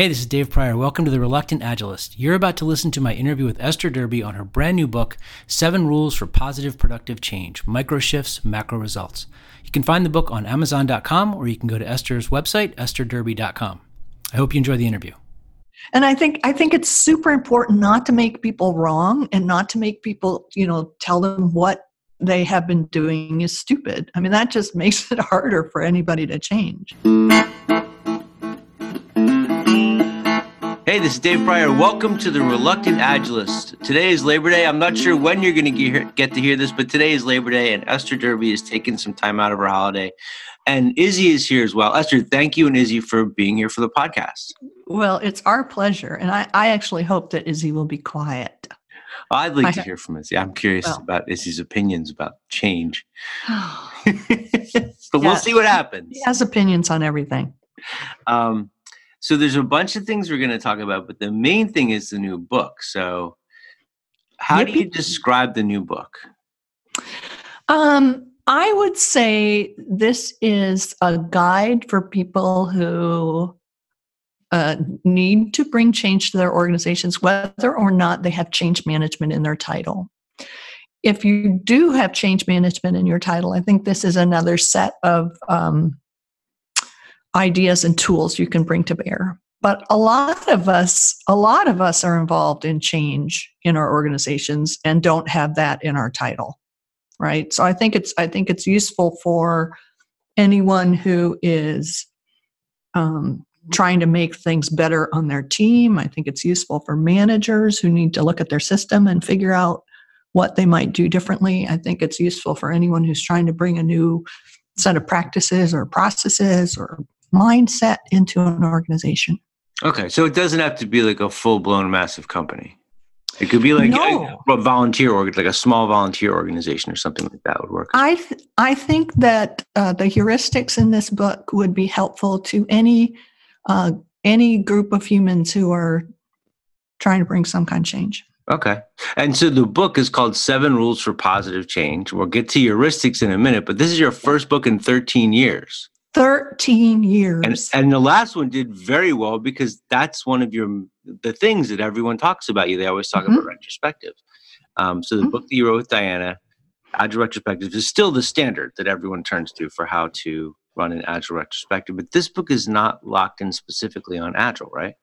Hey, this is Dave Prior. Welcome to The Reluctant Agilist. You're about to listen to my interview with Esther Derby on her brand new book, Seven Rules for Positive Productive Change Micro Shifts, Macro Results. You can find the book on Amazon.com or you can go to Esther's website, estherderby.com. I hope you enjoy the interview. And I think I think it's super important not to make people wrong and not to make people, you know, tell them what they have been doing is stupid. I mean, that just makes it harder for anybody to change. Hey, this is Dave Prior. Welcome to the Reluctant Agilist. Today is Labor Day. I'm not sure when you're going to get to hear this, but today is Labor Day, and Esther Derby is taking some time out of her holiday. And Izzy is here as well. Esther, thank you and Izzy for being here for the podcast. Well, it's our pleasure. And I, I actually hope that Izzy will be quiet. I'd like I to hear from Izzy. I'm curious well, about Izzy's opinions about change. but we'll see what happens. He has opinions on everything. Um, so there's a bunch of things we're going to talk about, but the main thing is the new book. So how do you describe the new book? Um, I would say this is a guide for people who uh, need to bring change to their organizations, whether or not they have change management in their title. If you do have change management in your title, I think this is another set of um, ideas and tools you can bring to bear. But a lot of us a lot of us are involved in change in our organizations and don't have that in our title right? So i think it's i think it's useful for anyone who is um, trying to make things better on their team. I think it's useful for managers who need to look at their system and figure out what they might do differently. I think it's useful for anyone who's trying to bring a new set of practices or processes or mindset into an organization. Okay, so it doesn't have to be like a full blown massive company. It could be like no. a, a, volunteer or like a small volunteer organization or something like that would work. I th- I think that uh, the heuristics in this book would be helpful to any uh, any group of humans who are trying to bring some kind of change. Okay. And so the book is called Seven Rules for Positive Change. We'll get to heuristics in a minute, but this is your first book in 13 years. 13 years. And, and the last one did very well because that's one of your the things that everyone talks about you. They always talk mm-hmm. about retrospective. Um, so the mm-hmm. book that you wrote with Diana, Agile Retrospective, is still the standard that everyone turns to for how to run an Agile retrospective. But this book is not locked in specifically on Agile, right?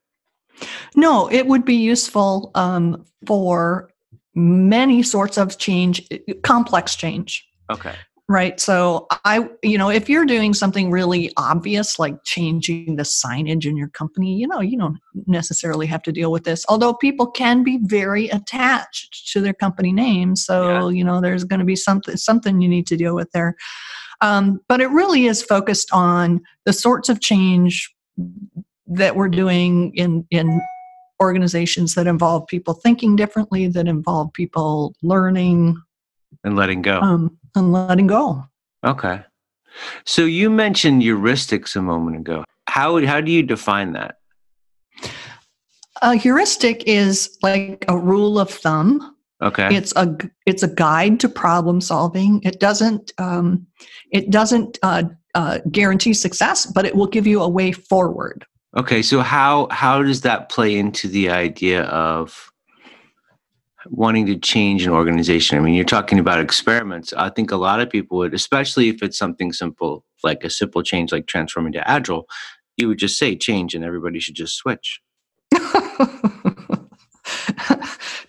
No, it would be useful um, for many sorts of change, complex change. Okay right so i you know if you're doing something really obvious like changing the signage in your company you know you don't necessarily have to deal with this although people can be very attached to their company name so yeah. you know there's going to be something something you need to deal with there um, but it really is focused on the sorts of change that we're doing in in organizations that involve people thinking differently that involve people learning and letting go. Um, and letting go. Okay. So you mentioned heuristics a moment ago. How how do you define that? A heuristic is like a rule of thumb. Okay. It's a it's a guide to problem solving. It doesn't um, it doesn't uh, uh, guarantee success but it will give you a way forward. Okay so how how does that play into the idea of wanting to change an organization. I mean, you're talking about experiments. I think a lot of people would, especially if it's something simple, like a simple change like transforming to agile, you would just say change and everybody should just switch.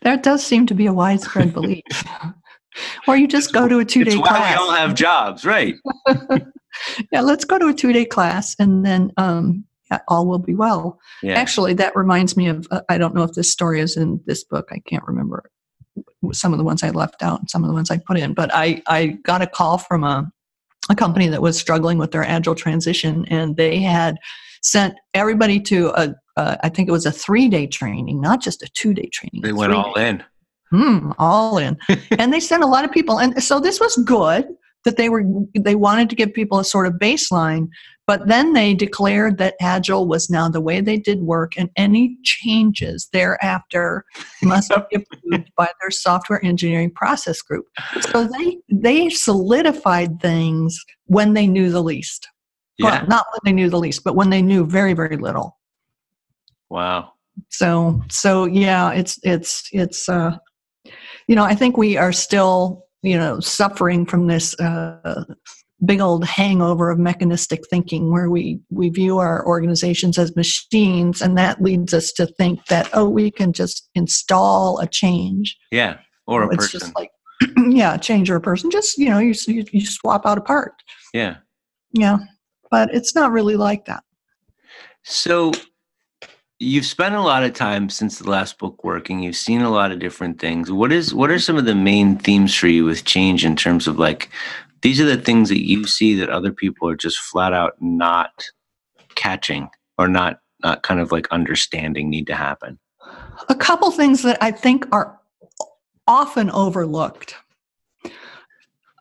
that does seem to be a widespread belief. or you just go to a two day class. Why we all have jobs, right? yeah, let's go to a two day class and then um, all will be well. Yeah. Actually, that reminds me of uh, I don't know if this story is in this book. I can't remember some of the ones I left out and some of the ones I put in. But I I got a call from a a company that was struggling with their agile transition, and they had sent everybody to a uh, I think it was a three day training, not just a two day training. They went all in. Hmm, all in, and they sent a lot of people, and so this was good that they were they wanted to give people a sort of baseline but then they declared that Agile was now the way they did work, and any changes thereafter must be approved by their software engineering process group. So they they solidified things when they knew the least. Yeah. Well, not when they knew the least, but when they knew very, very little. Wow. So so yeah, it's it's it's uh, you know I think we are still you know suffering from this uh, big old hangover of mechanistic thinking where we we view our organizations as machines and that leads us to think that oh we can just install a change Yeah. Or a it's person. just like yeah change or a person just you know you, you you swap out a part yeah. yeah but it's not really like that So you've spent a lot of time since the last book working. You've seen a lot of different things. What is what are some of the main themes for you with change in terms of like these are the things that you see that other people are just flat out not catching or not not kind of like understanding need to happen. a couple things that I think are often overlooked.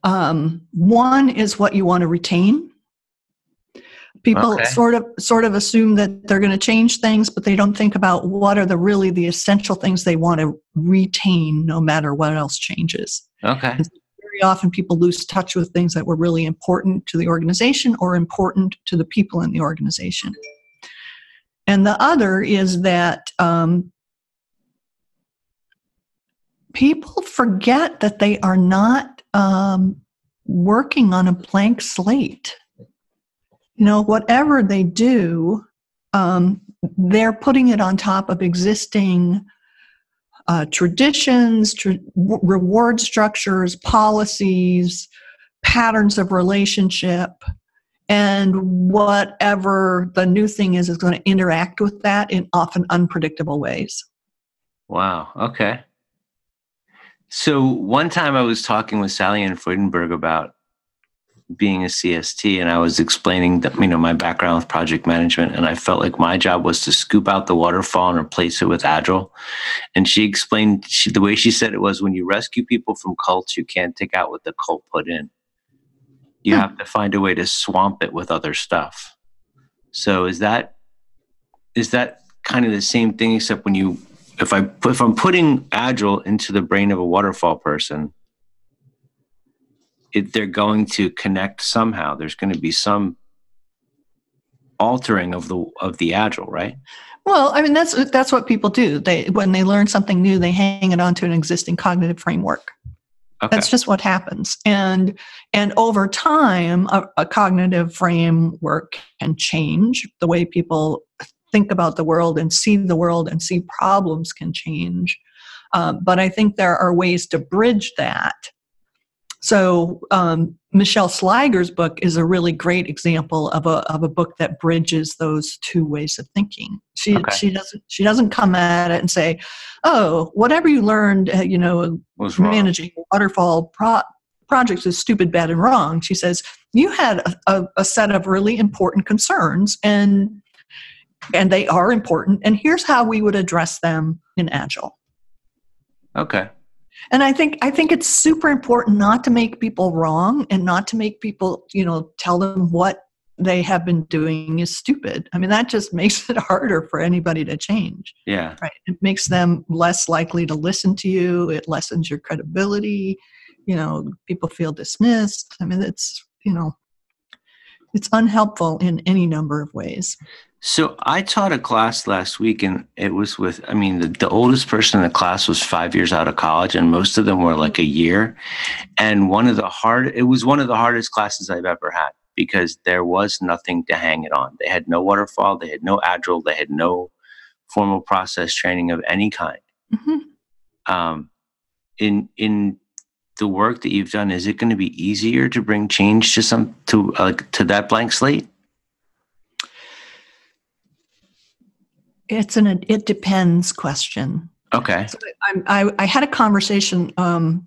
Um, one is what you want to retain. People Okay. sort of sort of assume that they're going to change things, but they don't think about what are the really the essential things they want to retain, no matter what else changes. Okay. Very often, people lose touch with things that were really important to the organization or important to the people in the organization. And the other is that um, people forget that they are not um, working on a blank slate. You know, whatever they do, um, they're putting it on top of existing uh, traditions, tr- reward structures, policies, patterns of relationship, and whatever the new thing is is going to interact with that in often unpredictable ways. Wow. Okay. So one time I was talking with Sallyann Freudenberg about being a CST, and I was explaining that you know my background with project management, and I felt like my job was to scoop out the waterfall and replace it with agile. And she explained she, the way she said it was when you rescue people from cults, you can't take out what the cult put in. You Hmm. have to find a way to swamp it with other stuff. So is that is that kind of the same thing except when you if I if I'm putting agile into the brain of a waterfall person, it, they're going to connect somehow. There's going to be some altering of the of the agile, right? Well, I mean that's that's what people do. They when they learn something new, they hang it onto an existing cognitive framework. Okay. That's just what happens. And and over time, a, a cognitive framework can change. The way people think about the world and see the world and see problems can change. Um, but I think there are ways to bridge that. So um, Michele Sliger's book is a really great example of a of a book that bridges those two ways of thinking. She Okay. she doesn't she doesn't come at it and say, "Oh, whatever you learned, uh, you know, managing waterfall pro- projects is stupid, bad, and wrong." She says, "You had a, a, a set of really important concerns, and and they are important. And here's how we would address them in Agile." Okay. And I think I think it's super important not to make people wrong and not to make people, you know, tell them what they have been doing is stupid. I mean, that just makes it harder for anybody to change. Yeah. Right. It makes them less likely to listen to you. It lessens your credibility. You know, people feel dismissed. I mean, it's, you know, it's unhelpful in any number of ways. So I taught a class last week, and it was with. I mean, the, the oldest person in the class was five years out of college, and most of them were like a year. And one of the hard. It was one of the hardest classes I've ever had because there was nothing to hang it on. They had no waterfall. They had no agile. They had no formal process training of any kind. Mhm. Um, in in the work that you've done, is it going to be easier to bring change to some to uh, to that blank slate? It's an it depends question. Okay. I, I, I had a conversation um,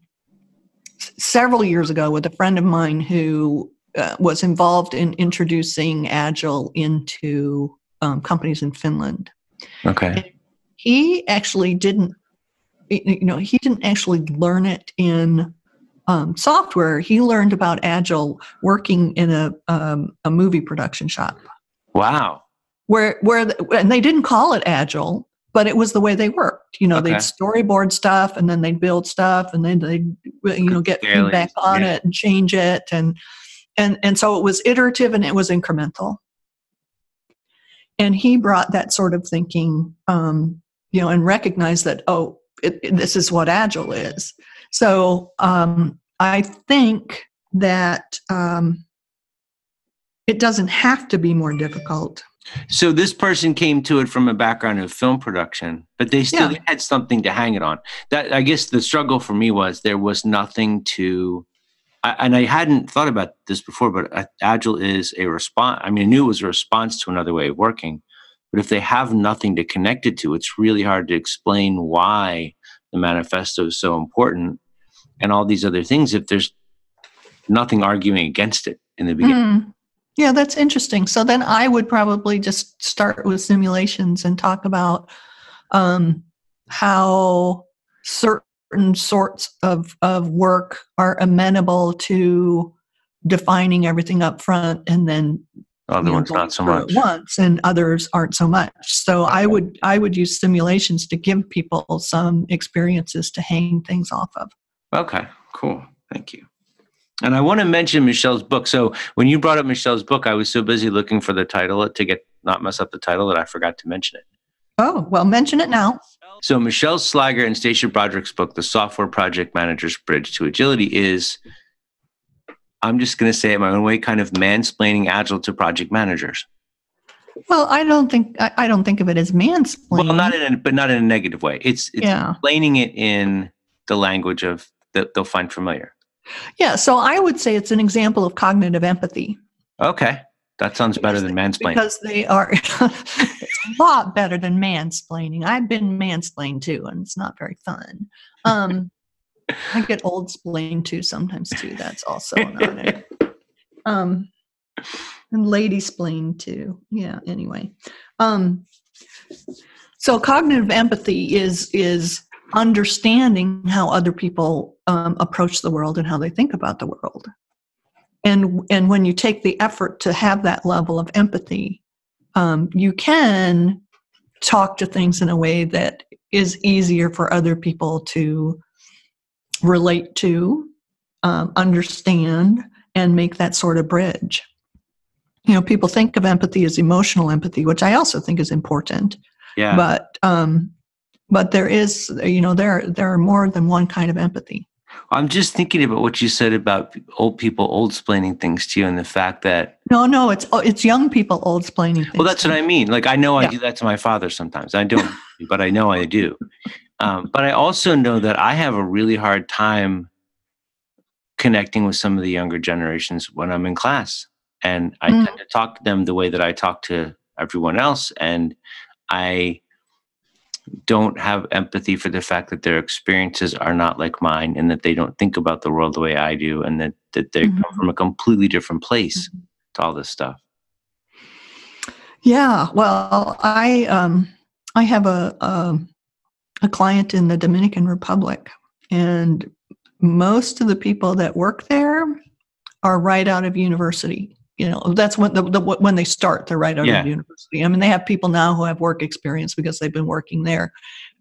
several years ago with a friend of mine who uh, was involved in introducing Agile into um, companies in Finland. Okay. He actually didn't, you know, he didn't actually learn it in um, software. He learned about Agile working in a um, a movie production shop Wow. Where where the, and they didn't call it agile but it was the way they worked you know Okay. they'd storyboard stuff and then they'd build stuff and then they'd you know get Daily, feedback on yeah. it and change it and and and so it was iterative and it was incremental and he brought that sort of thinking, um, you know, and recognized that oh, it, it- this is what agile is. So um, I think that um, it doesn't have to be more difficult. So this person came to it from a background of film production, but they still Yeah. had something to hang it on. That I guess the struggle for me was there was nothing to, I, and I hadn't thought about this before. But agile is a response. I mean, I knew it was a response to another way of working, but if they have nothing to connect it to, it's really hard to explain why the manifesto is so important and all these other things if there's nothing arguing against it in the beginning. Mm. Yeah, that's interesting. So then I would probably just start with simulations and talk about um, how certain sorts of, of work are amenable to defining everything up front and then Other ones not so much. once and others aren't so much so i would i would use simulations to give people some experiences to hang things off of Okay, cool. Thank you. And I want to mention Michelle's book. So when you brought up Michelle's book, I was so busy looking for the title to get not mess up the title that I forgot to mention it. oh well mention it now So Michele Sliger and Stacia Broderick's book, The Software Project Manager's Bridge to Agility, is I'm just going to say it my own way, kind of mansplaining agile to project managers. well i don't think i, I don't think of it as mansplaining Well, not in a, but not in a negative way. It's it's yeah explaining it in the language of that they'll find familiar. Yeah so i would say it's an example of cognitive empathy. Okay, that sounds better than mansplaining. because they are it's a lot better than mansplaining. I've been mansplained too and it's not very fun. Um i get old splained too sometimes too that's also not it. Um and lady splained too yeah anyway. Um so cognitive empathy is is understanding how other people um, approach the world and how they think about the world. And and when you take the effort to have that level of empathy um, you can talk to things in a way that is easier for other people to relate to um, understand and make that sort of bridge. You know people think of empathy as emotional empathy which i also think is important. Yeah. but um but there is you know there there are more than one kind of empathy I'm just thinking about what you said about old people old explaining things to you and the fact that no no it's oh, it's young people old explaining things well that's what. I mean. Like I know I Yeah. do that to my father sometimes. I don't, but I know I do. Um, but I also know that I have a really hard time connecting with some of the younger generations when I'm in class. And I Mm. tend to talk to them the way that I talk to everyone else. And I don't have empathy for the fact that their experiences are not like mine and that they don't think about the world the way I do and that, that they come Mhm. from a completely different place to all this stuff. Yeah, well, I um, I have a, a a client in the Dominican Republic, and most of the people that work there are right out of university. You know, that's when the, the when they start, they're right out Yeah. of university. I mean, they have people now who have work experience because they've been working there.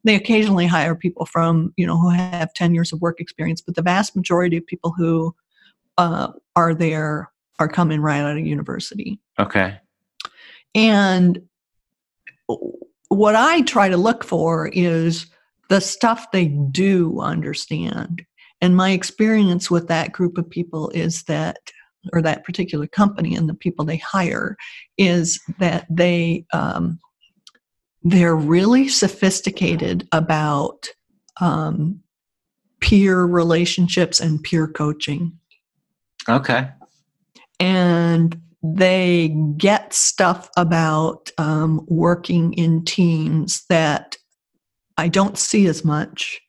They occasionally hire people from you know who have ten years of work experience, but the vast majority of people who uh, are there are coming right out of university. Okay. And what I try to look for is the stuff they do understand. And my experience with that group of people is that, or that particular company and the people they hire, is that they um, they're really sophisticated about um, peer relationships and peer coaching Okay. and they get stuff about um, working in teams that I don't see as much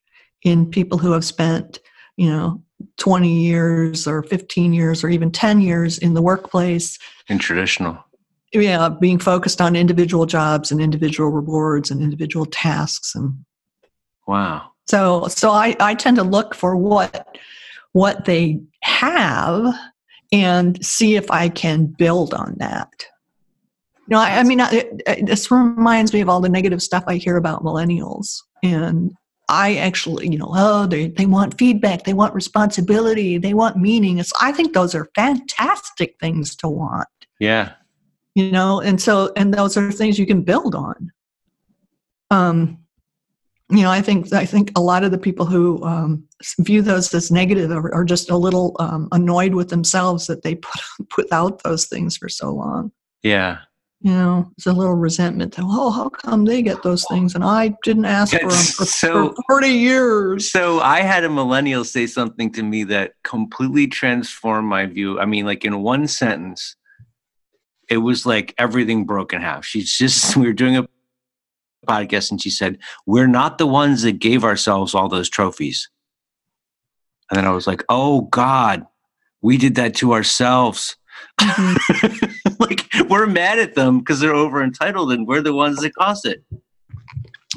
in people who have spent, you know, 20 years or 15 years or even 10 years in the workplace. In traditional. Yeah, being focused on individual jobs and individual rewards and individual tasks and Wow. so so I, I tend to look for what what they have and see if I can build on that. You know, I, I mean, I, it- this reminds me of all the negative stuff I hear about millennials, and I actually, you know, oh, they they want feedback, they want responsibility, they want meaning. It's, I think those are fantastic things to want. Yeah. you know and so and those are things you can build on um you know i think i think a lot of the people who um, view those as negative are, are just a little um, annoyed with themselves that they put without those things for so long Yeah. You know it's a little resentment that oh how come they get those things and i didn't ask for them for, So- for 40 years So I had a millennial say something to me that completely transformed my view. I mean, like in one sentence, it was like everything broke in half. She's just, we were doing a podcast and she said, We're not the ones that gave ourselves all those trophies. And then I was like, Oh God, we did that to ourselves. Mhm. like we're mad at them because they're over entitled and we're the ones that caused it.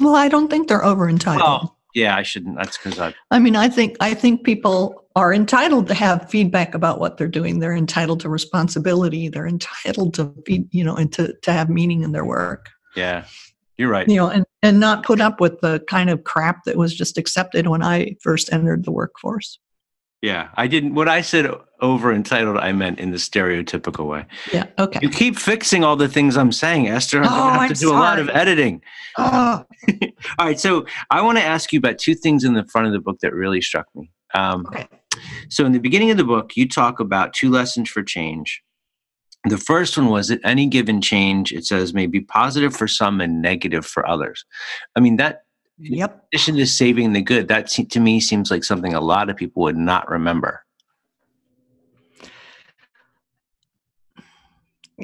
well i don't think they're over entitled Well, yeah, I shouldn't. That's because I, I mean, I think I think people are entitled to have feedback about what they're doing. They're entitled to responsibility. They're entitled to be, you know, and to, to have meaning in their work. yeah, you're right. You know, and, and not put up with the kind of crap that was just accepted when I first entered the workforce. Yeah, I didn't. What I said over entitled, I meant in the stereotypical way. Yeah. Okay. You keep fixing all the things I'm saying, Esther. I'm Oh, gonna have I'm to do a lot of editing. Oh, All right, so I want to ask you about two things in the front of the book that really struck me. Um, okay. so, in the beginning of the book, you talk about two lessons for change. The first one was that any given change, it says, may be positive for some and negative for others. I mean, that Yep. in addition to saving the good, that to me seems like something a lot of people would not remember.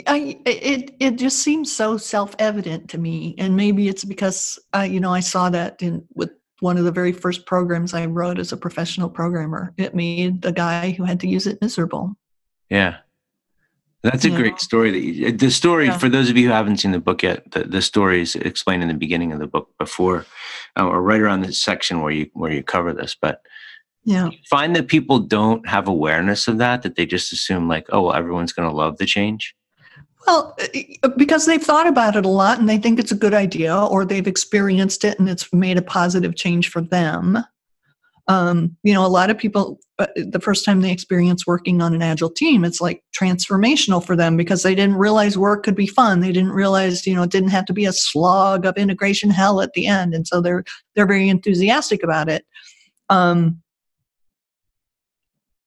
I, it it just seems so self evident to me, and maybe it's because uh, you know I saw that in with one of the very first programs I wrote as a professional programmer. It made the guy who had to use it miserable. Yeah. That's a Yeah. great story. That you, the story Yeah. for those of you who haven't seen the book yet, the, the story is explained in the beginning of the book before, uh, or right around this section where you where you cover this. But Yeah, find that people don't have awareness of that; that they just assume like, oh, well, everyone's going to love the change. well, uh, because they've thought about it a lot and they think it's a good idea, or they've experienced it and it's made a positive change for them. Um, you know, a lot of people, uh, the first time they experience working on an agile team, it's like transformational for them because they didn't realize work could be fun. They didn't realize, you know, it didn't have to be a slog of integration hell at the end, and so they're they're very enthusiastic about it. Um,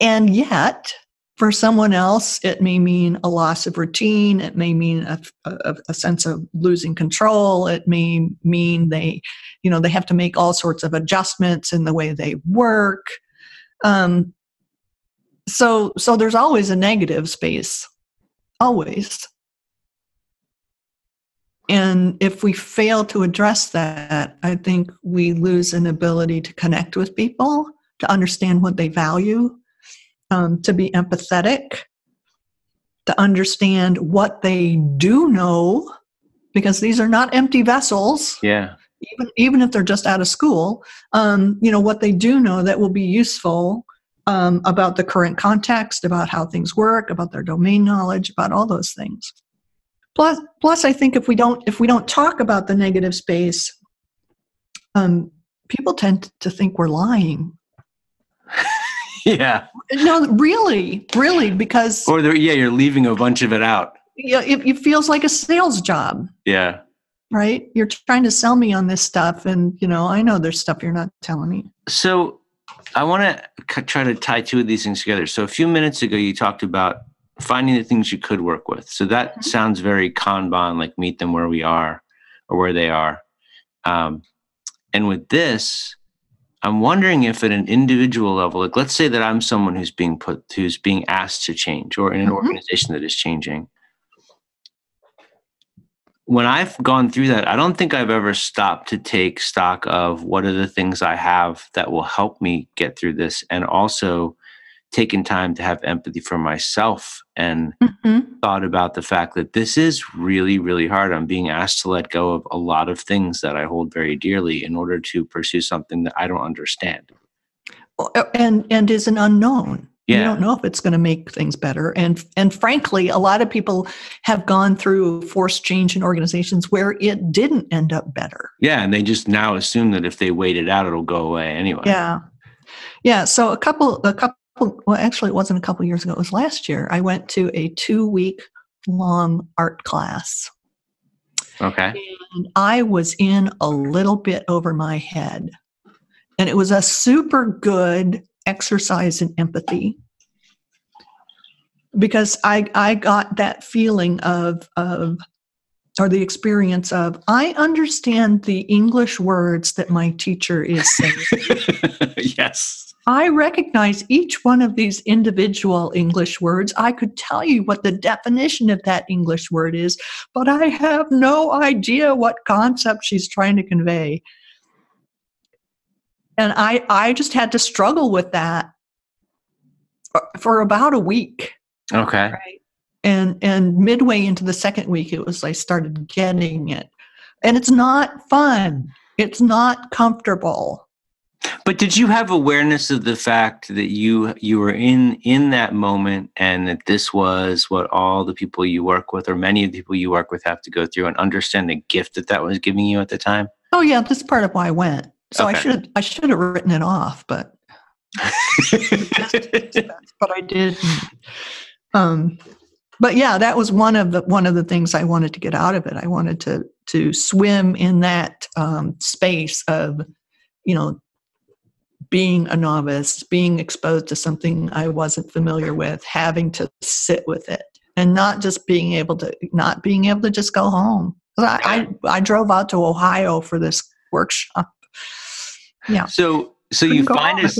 and yet, for someone else, it may mean a loss of routine. It may mean a, a, a sense of losing control. It may mean they, you know, they have to make all sorts of adjustments in the way they work. Um, so, so there's always a negative space, always. And if we fail to address that, I think we lose an ability to connect with people, to understand what they value, um, to be empathetic, to understand what they do know, because these are not empty vessels, Yeah, even, even if they're just out of school, um, you know, what they do know that will be useful um, about the current context, about how things work, about their domain knowledge, about all those things. Plus, plus, I think if we don't if we don't talk about the negative space, um, people tend to think we're lying. yeah. No, really, really, because Or yeah, you're leaving a bunch of it out. yeah, it, it feels like a sales job, Yeah. Right? You're trying to sell me on this stuff, and you know, I know there's stuff you're not telling me. So I want to try to tie two of these things together. So a few minutes ago, you talked about finding the things you could work with. So that Mhm. sounds very Kanban, like meet them where we are or where they are. Um, and with this, I'm wondering if at an individual level, like let's say that I'm someone who's being put, who's being asked to change or in an Mhm. organization that is changing. When I've gone through that, I don't think I've ever stopped to take stock of what are the things I have that will help me get through this and also taken time to have empathy for myself and Mhm. thought about the fact that this is really, really hard. I'm being asked to let go of a lot of things that I hold very dearly in order to pursue something that I don't understand. and and is an unknown. You don't know if it's going to make things better. And and frankly, a lot of people have gone through forced change in organizations where it didn't end up better. Yeah. And they just now assume that if they wait it out, it'll go away anyway. Yeah. Yeah. So a couple, a couple, well, actually, it wasn't a couple years ago. It was last year. I went to a two week long art class. Okay. And I was in a little bit over my head. And it was a super good exercise in empathy because I, I got that feeling of, of, or the experience of, I understand the English words that my teacher is saying. yes. I recognize each one of these individual English words. I could tell you what the definition of that English word is, but I have no idea what concept she's trying to convey. And I, I just had to struggle with that for about a week. Okay. Right. And and midway into the second week, it was I started getting it, and it's not fun. It's not comfortable. But did you have awareness of the fact that you you were in in that moment and that this was what all the people you work with or many of the people you work with have to go through and understand the gift that that was giving you at the time? Oh yeah, that's part of why I went. So I should I should have written it off, but but I did. Um, but yeah, that was one of the one of the things I wanted to get out of it. I wanted to to swim in that um, space of, you know, being a novice, being exposed to something I wasn't familiar with, having to sit with it, and not just being able to not being able to just go home. I, I I drove out to Ohio for this workshop. Yeah. so so you find a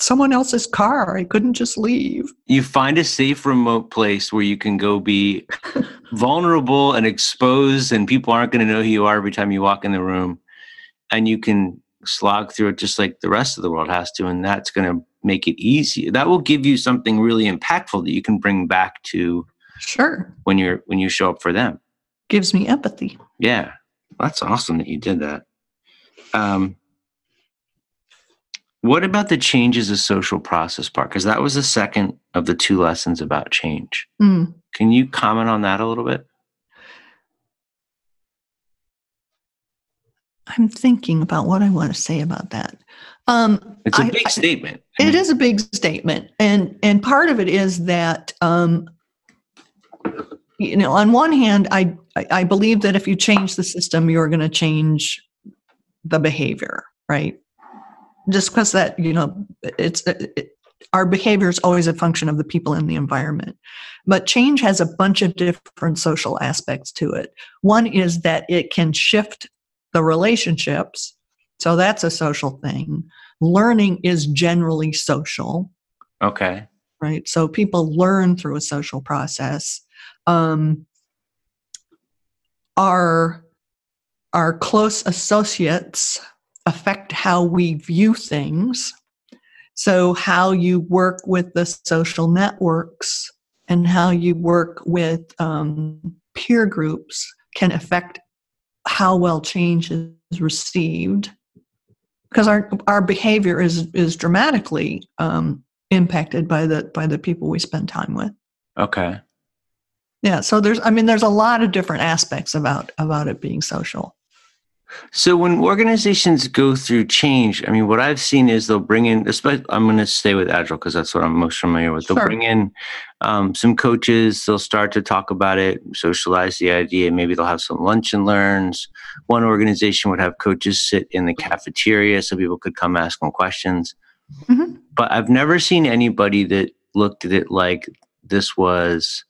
someone else's car. I couldn't just leave. you find a safe remote place where you can go be vulnerable and exposed and people aren't going to know who you are every time you walk in the room and you can slog through it just like the rest of the world has to and that's going to make it easier. that will give you something really impactful that you can bring back to Sure. when you're when you show up for them Gives me empathy. yeah that's awesome that you did that um what about the change as social process part because that was the second of the two lessons about change Mm. Can you comment on that a little bit? I'm thinking about what I want to say about that. Um, It's a big I- statement. I It is a big statement, and and part of it is that um, you know, on one hand, I I I believe that if you change the system, you're going to change the behavior, right? Just because that you know, it's it, our behavior is always a function of the people in the environment, but change has a bunch of different social aspects to it. One is that it can shift the relationships, so that's a social thing learning is generally social, Okay. right? So people learn through a social process. Um, our our close associates affect how we view things. So how you work with the social networks and how you work with um, peer groups can affect how well change is received because our our behavior is is dramatically um, impacted by the by the people we spend time with. Okay. Yeah, so there's I mean there's a lot of different aspects about about it being social. So when organizations go through change, I mean, what I've seen is they'll bring in, especially, I'm going to stay with Agile because that's what I'm most familiar with. They'll Sure. bring in um, some coaches. They'll start to talk about it, socialize the idea. Maybe they'll have some lunch and learns. One organization would have coaches sit in the cafeteria so people could come ask them questions. Mhm. But I've never seen anybody that looked at it like this was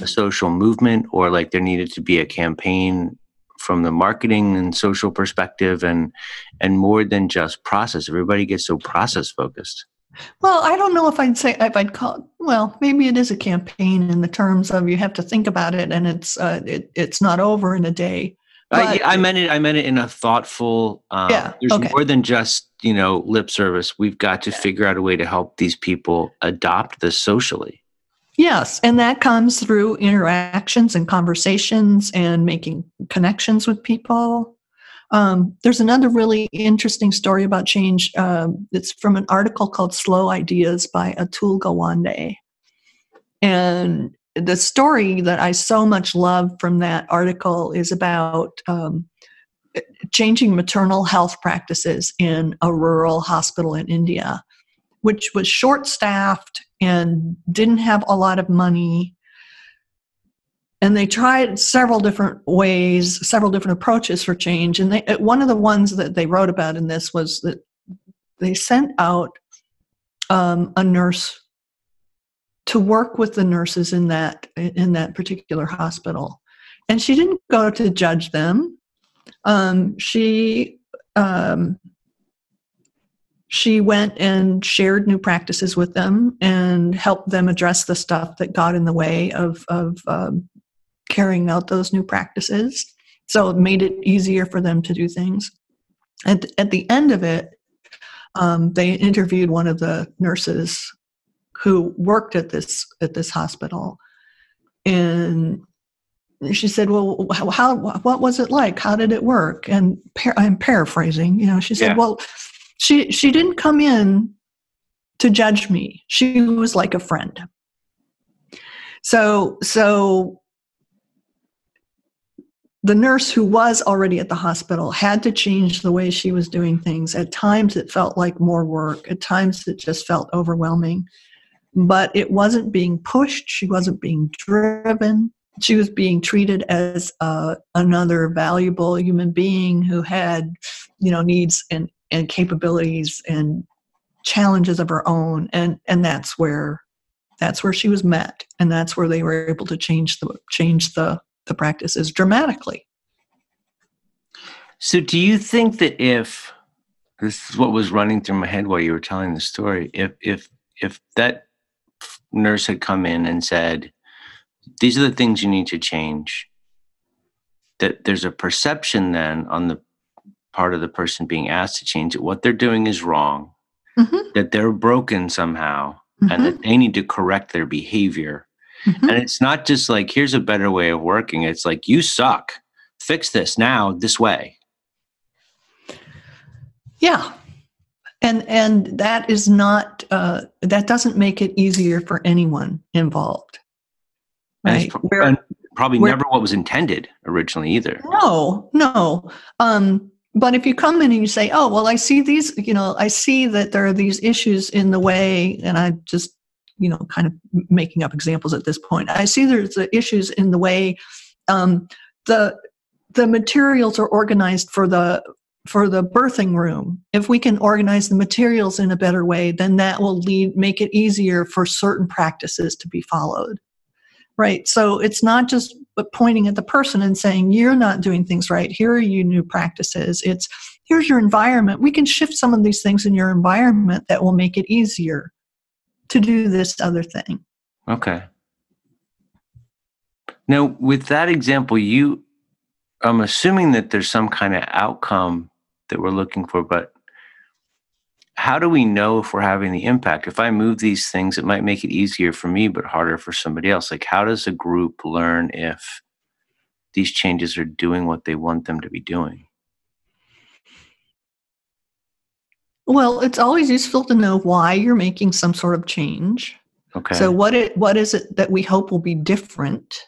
a social movement or like there needed to be a campaign from the marketing and social perspective and and more than just process everybody gets so process focused Well, I don't know if I'd say if I'd call. Well, maybe it is a campaign in the terms of you have to think about it, and it's uh, it, it's not over in a day. I, I meant it i meant it in a thoughtful um, Yeah, there's okay. more than just you know lip service we've got to figure out a way to help these people adopt this socially Yes, and that comes through interactions and conversations and making connections with people. Um, there's another really interesting story about change. Um, it's from an article called Slow Ideas by Atul Gawande. And the story that I so much love from that article is about um, changing maternal health practices in a rural hospital in India, which was short staffed and didn't have a lot of money. and they tried several different ways, several different approaches for change. And they, one of the ones that they wrote about in this was that they sent out um, a nurse to work with the nurses in that in that particular hospital, and she didn't go to judge them. Um, she um, she went and shared new practices with them and helped them address the stuff that got in the way of, of um, carrying out those new practices. So it made it easier for them to do things. And at the end of it, um, they interviewed one of the nurses who worked at this at this hospital, and she said, "Well, how what was it like? How did it work?" And par- I'm paraphrasing. You know, she said, Yeah. "Well, she she didn't come in to judge me. She was like a friend." So so the nurse who was already at the hospital had to change the way she was doing things. At times it felt like more work, at times it just felt overwhelming. But it wasn't being pushed, she wasn't being driven. She was being treated as uh, another valuable human being who had, you know, needs and, and capabilities and challenges of her own. And and that's where that's where she was met. And that's where they were able to change the change the the practices dramatically. So, do you think that if this is what was running through my head while you were telling the story, if if if that nurse had come in and said, "These are the things you need to change," that there's a perception then on the part of the person being asked to change it, what they're doing is wrong, Mhm, that they're broken somehow, and mhm, that they need to correct their behavior. mhm. And it's not just like, here's a better way of working. It's like, you suck. Fix this now, this way. Yeah. And and that is not uh, that doesn't make it easier for anyone involved. And, Right. it's pro- Where- and probably where- never what was intended originally either. No, no. Um, but if you come in and you say, "Oh, well, I see these," you know, I see that there are these issues in the way, and I just, you know, kind of making up examples at this point. I see there's the issues in the way um, the the materials are organized for the for the birthing room. If we can organize the materials in a better way, then that will lead make it easier for certain practices to be followed. Right. So it's not just but pointing at the person and saying you're not doing things right. Here are you new practices. It's here's your environment. We can shift some of these things in your environment that will make it easier to do this other thing. Okay. Now, with that example, you, I'm assuming that there's some kind of outcome that we're looking for, but how do we know if we're having the impact? If I move these things, it might make it easier for me, but harder for somebody else. Like, how does a group learn if these changes are doing what they want them to be doing? well it's always useful to know why you're making some sort of change Okay. so what it what is it that we hope will be different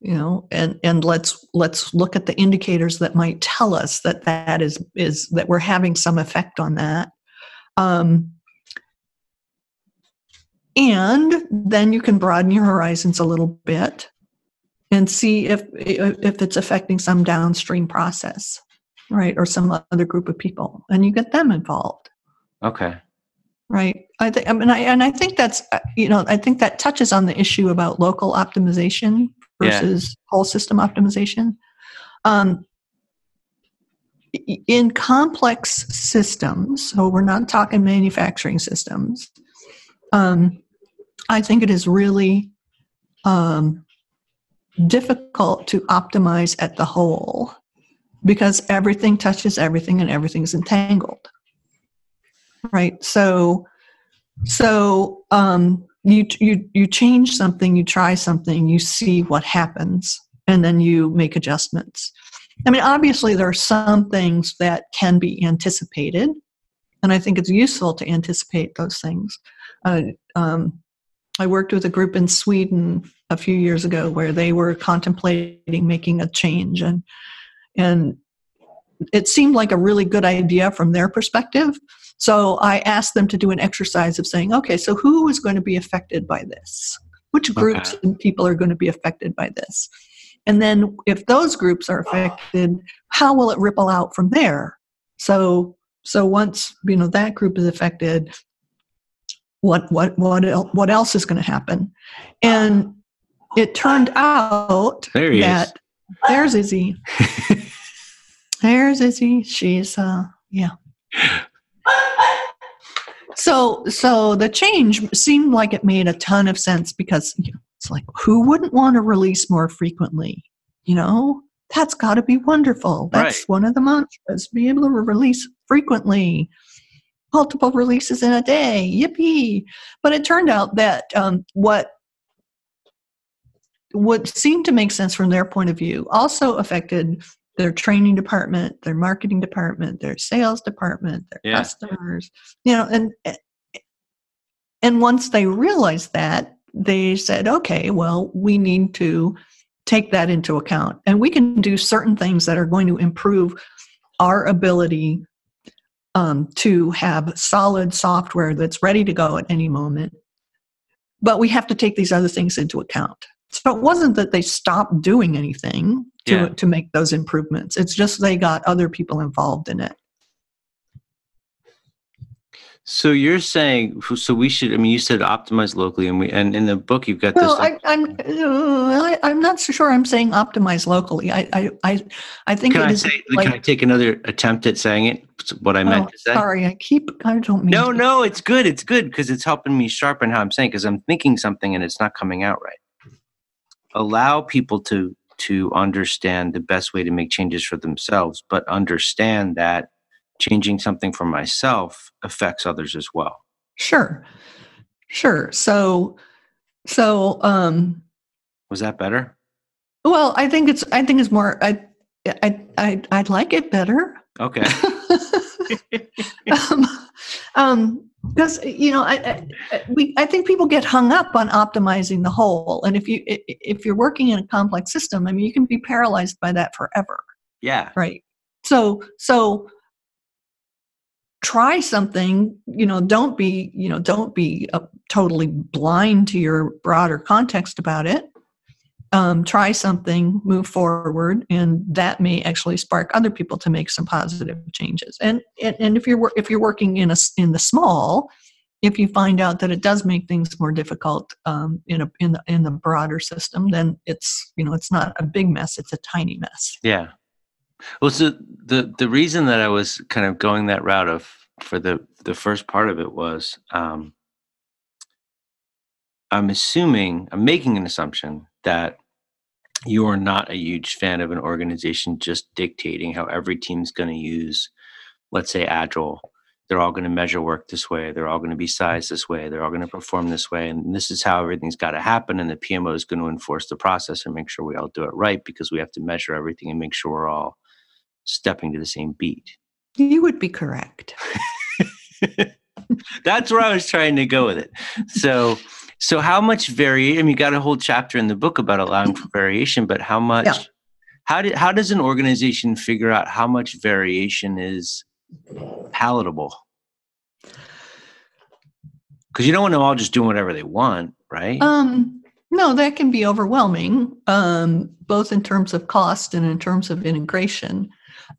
you know and and let's let's look at the indicators that might tell us that that is is that we're having some effect on that um and then you can broaden your horizons a little bit and see if if it's affecting some downstream process right or some other group of people and you get them involved okay. Right. I think, I mean, I, and I think that's, you know, I think that touches on the issue about local optimization Yeah. versus whole system optimization. Um, in complex systems, so we're not talking manufacturing systems, um, I think it is really um, difficult to optimize at the whole because everything touches everything and everything's entangled right so so um you you you change something you try something you see what happens and then you make adjustments. I mean obviously there are some things that can be anticipated and i think it's useful to anticipate those things. Uh, um, i worked with a group in sweden a few years ago where they were contemplating making a change and and it seemed like a really good idea from their perspective so I asked them to do an exercise of saying, okay, so who is going to be affected by this? which groups Okay. and people are going to be affected by this and then if those groups are affected how will it ripple out from there so so once you know that group is affected what what what el- what else is going to happen and it turned out There he is. that there's izzy there's izzy she's uh yeah so so the change seemed like it made a ton of sense because you know, it's like who wouldn't want to release more frequently? You know that's got to be wonderful. That's Right. one of the mantras be able to re-release frequently. Multiple releases in a day yippee. But it turned out that um, what what seemed to make sense from their point of view also affected their training department, their marketing department, their sales department, their Yeah. customers, you know, and and once they realized that, they said, okay, well, we need to take that into account. And we can do certain things that are going to improve our ability um, to have solid software that's ready to go at any moment. But we have to take these other things into account. So it wasn't that they stopped doing anything to, Yeah. to make those improvements. It's just they got other people involved in it. So you're saying so we should? I mean, you said optimize locally, and we and in the book you've got Well, this. I, I'm uh, I'm not so sure. I'm saying optimize locally. I I I, I think can it I is say? like- can I take another attempt at saying it? What I meant oh, to say. sorry, I keep. I don't mean. No, to- no, it's good. It's good because it's helping me sharpen how I'm saying because I'm thinking something and it's not coming out right. Allow people to to understand the best way to make changes for themselves, but understand that changing something for myself affects others as well. Sure, sure. So, so um, Was that better? well, I think it's. I think it's more. I I I I'd like it better. Okay. um, um, because you know, I, I we I think people get hung up on optimizing the whole, and if you if you're working in a complex system, I mean, you can be paralyzed by that forever, Yeah. right? So so try something. You know, don't be you know don't be uh, totally blind to your broader context about it. Um, try something, move forward, and that may actually spark other people to make some positive changes. And and, and if you're if you're working in a in the small, if you find out that it does make things more difficult um, in a in the in the broader system, then it's you know it's not a big mess; it's a tiny mess. Yeah. Well, so the the reason that I was kind of going that route of for the the first part of it was um, I'm assuming I'm making an assumption that you are not a huge fan of an organization just dictating how every team's going to use, let's say, agile. They're all going to measure work this way. They're all going to be sized this way. They're all going to perform this way. And this is how everything's got to happen. And the PMO is going to enforce the process and make sure we all do it right because we have to measure everything and make sure we're all stepping to the same beat. You would be correct. That's where I was trying to go with it. So, so how much variation? I mean, you got a whole chapter in the book about allowing for variation, but how much? Yeah. How did how does an organization figure out how much variation is palatable? Because you don't want them all just doing whatever they want, right? Um, no, that can be overwhelming, um, both in terms of cost and in terms of integration.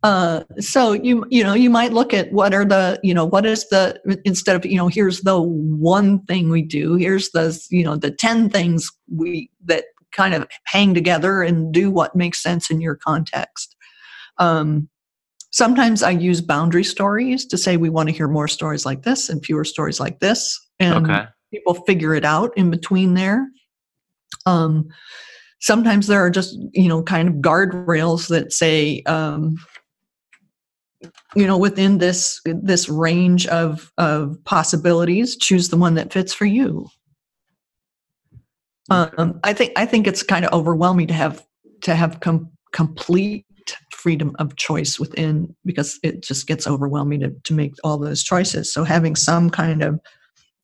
Uh, so you you know you might look at what are the you know what is the instead of you know here's the one thing we do here's the you know the ten things we that kind of hang together and do what makes sense in your context. Um, sometimes I use boundary stories to say we want to hear more stories like this and fewer stories like this, and okay. people figure it out in between there. Um, sometimes there are just you know kind of guardrails that say um, you know within this this range of of possibilities, choose the one that fits for you. Um, I think I think it's kind of overwhelming to have to have com- complete freedom of choice within because it just gets overwhelming to, to make all those choices. So having some kind of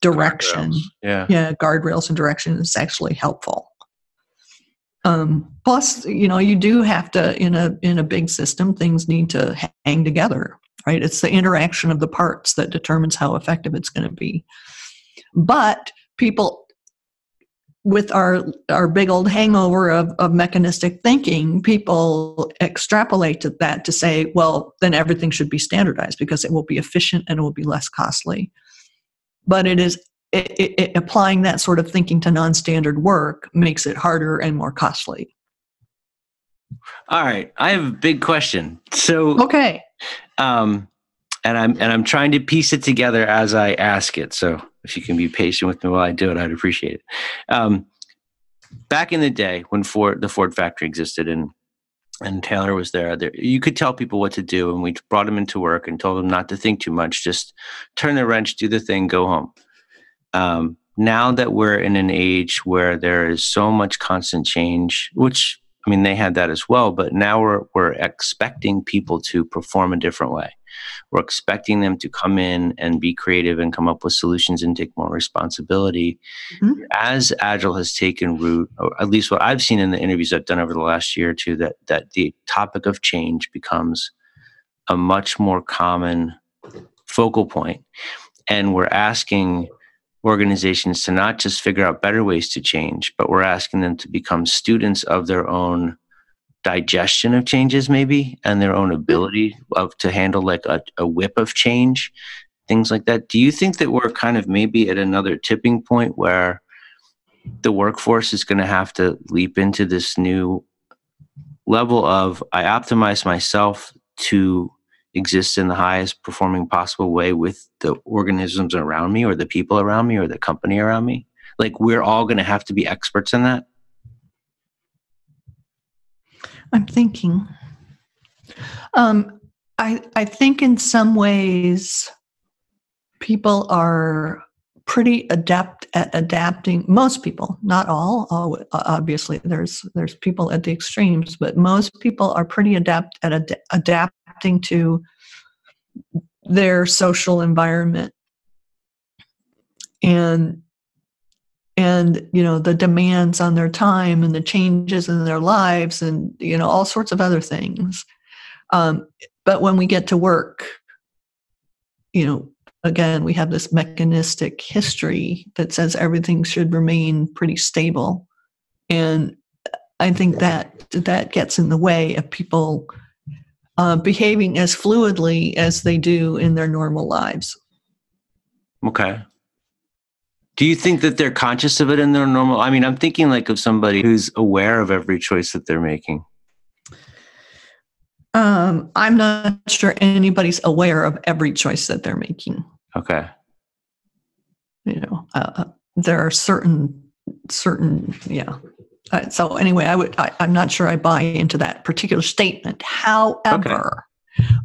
direction Guardrails. Yeah. yeah guardrails and direction is actually helpful um, plus you know you do have to in a in a big system things need to hang together right it's the interaction of the parts that determines how effective it's going to be but people with our our big old hangover of, of mechanistic thinking, people extrapolate to that to say, well, then everything should be standardized because it will be efficient and it will be less costly. But it is it, it, applying that sort of thinking to non-standard work makes it harder and more costly. All right, I have a big question. So okay, um, and I'm and I'm trying to piece it together as I ask it. So if you can be patient with me while I do it, I'd appreciate it. Um, back in the day when Ford, the Ford factory existed, and and Taylor was there, there, you could tell people what to do, and we brought them into work and told them not to think too much, just turn the wrench, do the thing, go home. Um, now that we're in an age where there is so much constant change, which I mean they had that as well, but now we're we're expecting people to perform a different way. We're expecting them to come in and be creative and come up with solutions and take more responsibility. Mm-hmm. As Agile has taken root, or at least what I've seen in the interviews I've done over the last year or two, that that the topic of change becomes a much more common focal point. And we're asking organizations to not just figure out better ways to change, but we're asking them to become students of their own digestion of changes maybe and their own ability of to handle like a, a whip of change things like that. Do you think that we're kind of maybe at another tipping point where the workforce is going to have to leap into this new level of i optimize myself to exist in the highest performing possible way with the organisms around me or the people around me or the company around me like we're all going to have to be experts in that I'm thinking. Um, I I think in some ways people are pretty adept at adapting. Most people, not all. Obviously, there's there's people at the extremes, but most people are pretty adept at ad- adapting to their social environment. And and you know the demands on their time and the changes in their lives and you know all sorts of other things. Um, but when we get to work you know again we have this mechanistic history that says everything should remain pretty stable. And i think that that gets in the way of people uh, behaving as fluidly as they do in their normal lives okay do you think that they're conscious of it in their normal? I mean, I'm thinking like of somebody who's aware of every choice that they're making. Um, I'm not sure anybody's aware of every choice that they're making. Okay. You know, uh, uh there are certain, certain, yeah. Uh, so anyway, I would, I, am not sure I buy into that particular statement. However,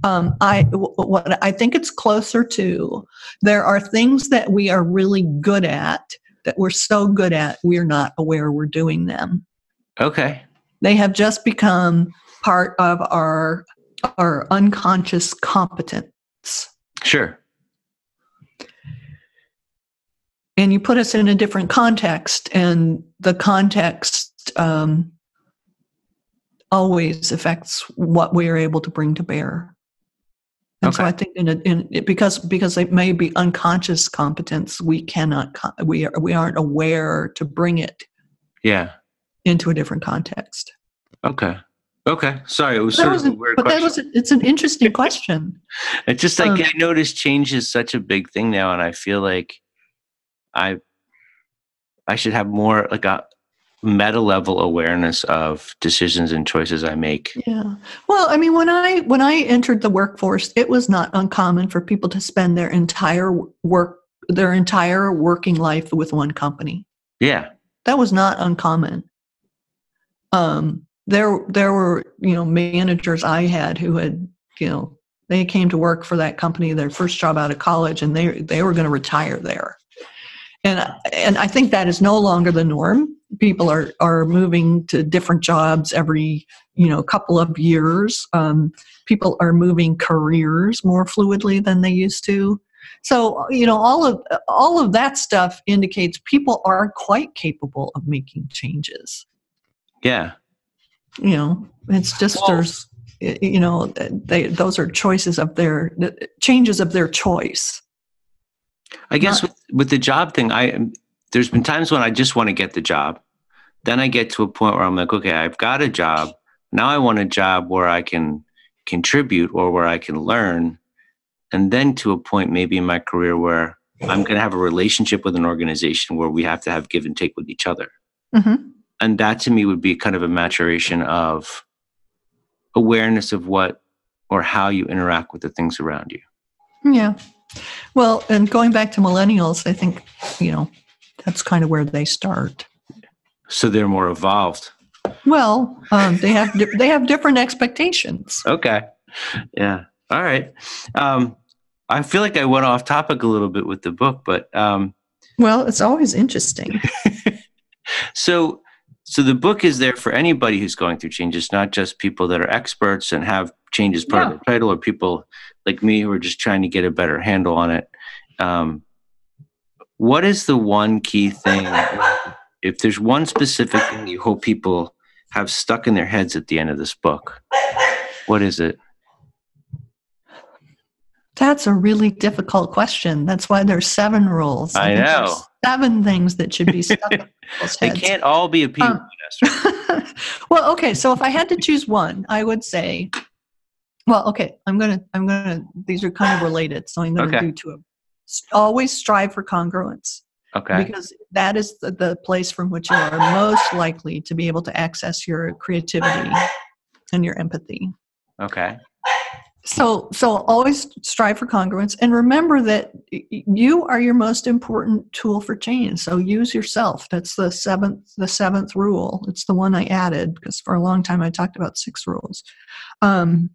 um, I what I think it's closer to there are things that we are really good at that we're so good at we're not aware we're doing them. Okay. They have just become part of our our unconscious competence. Sure. And you put us in a different context, and the context um, always affects what we are able to bring to bear. And okay. so I think in, a, in because because it may be unconscious competence, we cannot we are, we aren't aware to bring it. Yeah. Into a different context. Okay. Okay. Sorry, it was sort of a weird but question. that was a, it's an interesting question. it's just like um, I noticed change is such a big thing now, and I feel like I I should have more like a meta level awareness of decisions and choices I make. Yeah. Well, I mean, when I when I entered the workforce, it was not uncommon for people to spend their entire work their entire working life with one company. Yeah. That was not uncommon. Um there there were, you know, managers I had who had, you know, they came to work for that company their first job out of college and they they were going to retire there. And and I think that is no longer the norm. People are are moving to different jobs every you know couple of years. Um, people are moving careers more fluidly than they used to. So you know all of all of that stuff indicates people are quite capable of making changes. Yeah. You know it's just well, there's you know they those are choices of their changes of their choice. I guess Not, with, the job thing i there's been times when I just want to get the job. Then I get to a point where I'm like, okay, I've got a job. Now I want a job where I can contribute or where I can learn. And then to a point maybe in my career where I'm going to have a relationship with an organization where we have to have give and take with each other. Mm-hmm. And that to me would be kind of a maturation of awareness of what or how you interact with the things around you. Yeah. Well, and going back to millennials, I think, you know, that's kind of where they start. So they're more evolved. Well, um, they have di- they have different expectations. Okay. Yeah. All right. Um, I feel like I went off topic a little bit with the book, but um, Well, it's always interesting. so so the book is there for anybody who's going through changes, not just people that are experts and have changes part of Yeah. their title, or people like me who are just trying to get a better handle on it. Um, what is the one key thing? If there's one specific thing you hope people have stuck in their heads at the end of this book, what is it? That's a really difficult question. That's why there's seven rules. I there's know. Seven things that should be stuck in people's They heads. can't all be a Peter Um, well, okay. So if I had to choose one, I would say, well, okay, I'm gonna, I'm gonna. These are kind of related, so I'm gonna Okay. do two of them. Always strive for congruence Okay. because that is the, the place from which you are most likely to be able to access your creativity and your empathy. Okay. So, so always strive for congruence, and remember that you are your most important tool for change. So, use yourself. That's the seventh, the seventh rule. It's the one I added because for a long time I talked about six rules. Um,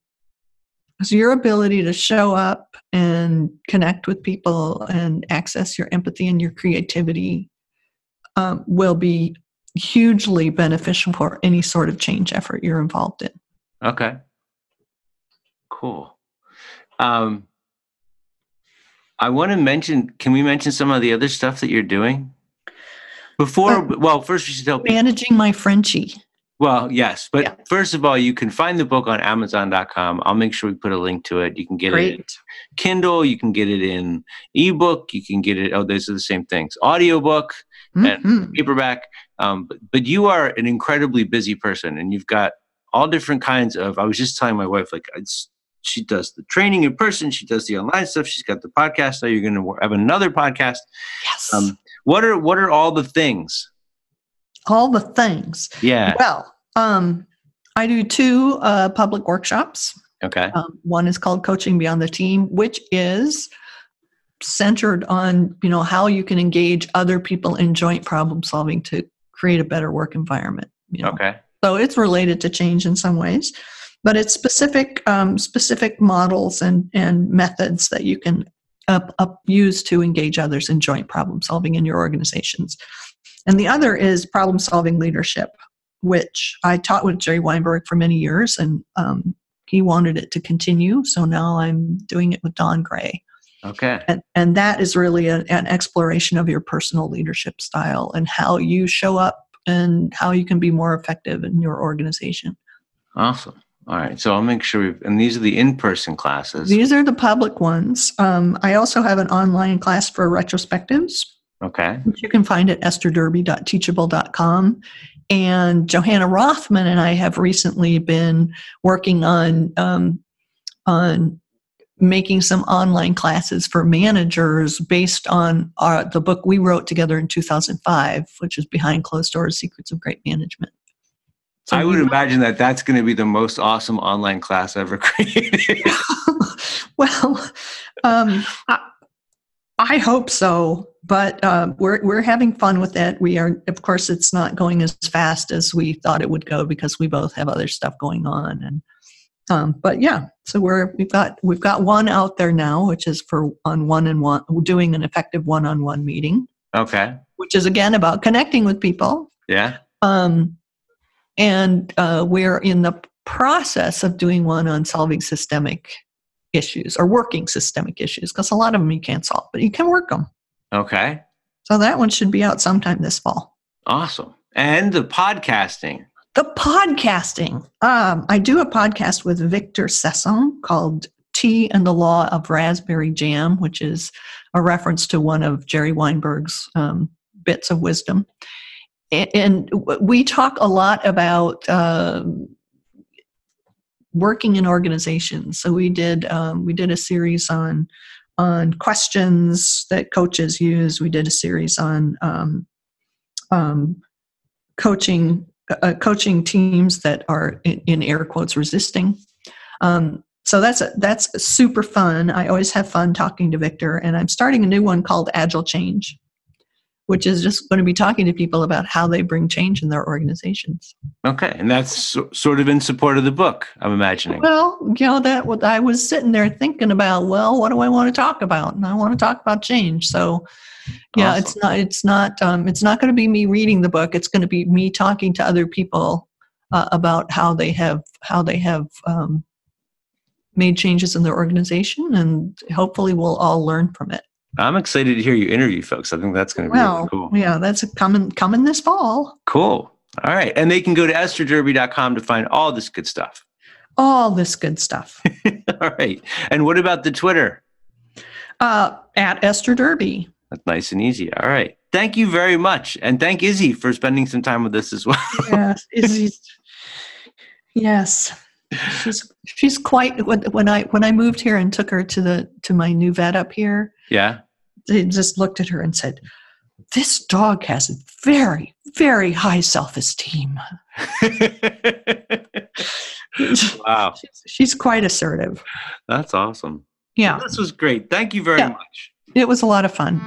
so, your ability to show up and connect with people and access your empathy and your creativity um, will be hugely beneficial for any sort of change effort you're involved in. Okay. Cool. Um, I want to mention. Can we mention some of the other stuff that you're doing? Before, Uh, well, first we should tell people. Managing my Frenchie. Well, yes, but Yeah. first of all, you can find the book on Amazon.com. I'll make sure we put a link to it. You can get it in Kindle. You can get it in ebook. You can get it. Oh, those are the same things. Audiobook. and Mhm. paperback. Um, but, but you are an incredibly busy person, and you've got all different kinds of. I was just telling my wife, like, it's, she does the training in person, she does the online stuff, she's got the podcast. Now you're going to have another podcast. Yes. Um, what are what are all the things? All the things. Yeah. Well, um, I do two uh, public workshops. Okay. Um, one is called Coaching Beyond the Team, which is centered on you know how you can engage other people in joint problem solving to create a better work environment. You know? Okay. So it's related to change in some ways, but it's specific um, specific models and and methods that you can up, up use to engage others in joint problem solving in your organizations. And the other is problem solving leadership, which I taught with Jerry Weinberg for many years, and um, he wanted it to continue. So now I'm doing it with Don Gray. Okay. And, and that is really a, an exploration of your personal leadership style and how you show up and how you can be more effective in your organization. Awesome. All right. So I'll make sure we've, and these are the in person classes. These are the public ones. Um, I also have an online class for retrospectives, Okay. which you can find at estherderby.teachable.com. And Johanna Rothman and I have recently been working on um, on making some online classes for managers based on our, the book we wrote together in 2005, which is Behind Closed Doors: Secrets of Great Management. So I would imagine that that's going to be the most awesome online class ever created. well, um, I, I hope so, but uh, we're we're having fun with it. We are, of course, it's not going as fast as we thought it would go because we both have other stuff going on, and um, but yeah, so we're we've got we've got one out there now, which is for on one and one doing an effective one-on-one meeting, okay. which is again about connecting with people. Yeah. Um, and uh, we're in the process of doing one on solving systemic issues or working systemic issues because a lot of them you can't solve, but you can work them. Okay. So that one should be out sometime this fall. Awesome. And the podcasting. The podcasting. Um, I do a podcast with Victor Sessom called Tea and the Law of Raspberry Jam, which is a reference to one of Jerry Weinberg's um, bits of wisdom. And, we talk a lot about um, working in organizations. So we did um, we did a series on on questions that coaches use. We did a series on um, um, coaching uh, coaching teams that are in, in air quotes resisting. Um, so that's a, that's super fun. I always have fun talking to Victor, and I'm starting a new one called Agile Change, which is just going to be talking to people about how they bring change in their organizations. Okay, and that's so, sort of in support of the book. I'm imagining. Well, you know that what I was sitting there thinking about. Well, what do I want to talk about? And I want to talk about change. So, yeah, Awesome. it's not it's not um, it's not going to be me reading the book. It's going to be me talking to other people uh, about how they have how they have um, made changes in their organization, and hopefully we'll all learn from it. I'm excited to hear you interview folks. I think that's going to be Well, really cool. yeah, that's coming coming this fall. Cool. All right. And they can go to estherderby.com to find all this good stuff. All this good stuff all right. And what about the Twitter? uh, at Esther Derby. That's nice and easy. All right. Thank you very much. And thank Izzy for spending some time with us as well. yes, is yes. She's she's quite when, when I when I moved here and took her to the to my new vet up here. yeah. They just looked at her and said, "This dog has very very high self esteem." wow. she's, she's quite assertive. That's awesome. Yeah, This was great. Thank you very Yeah. much. it was a lot of fun.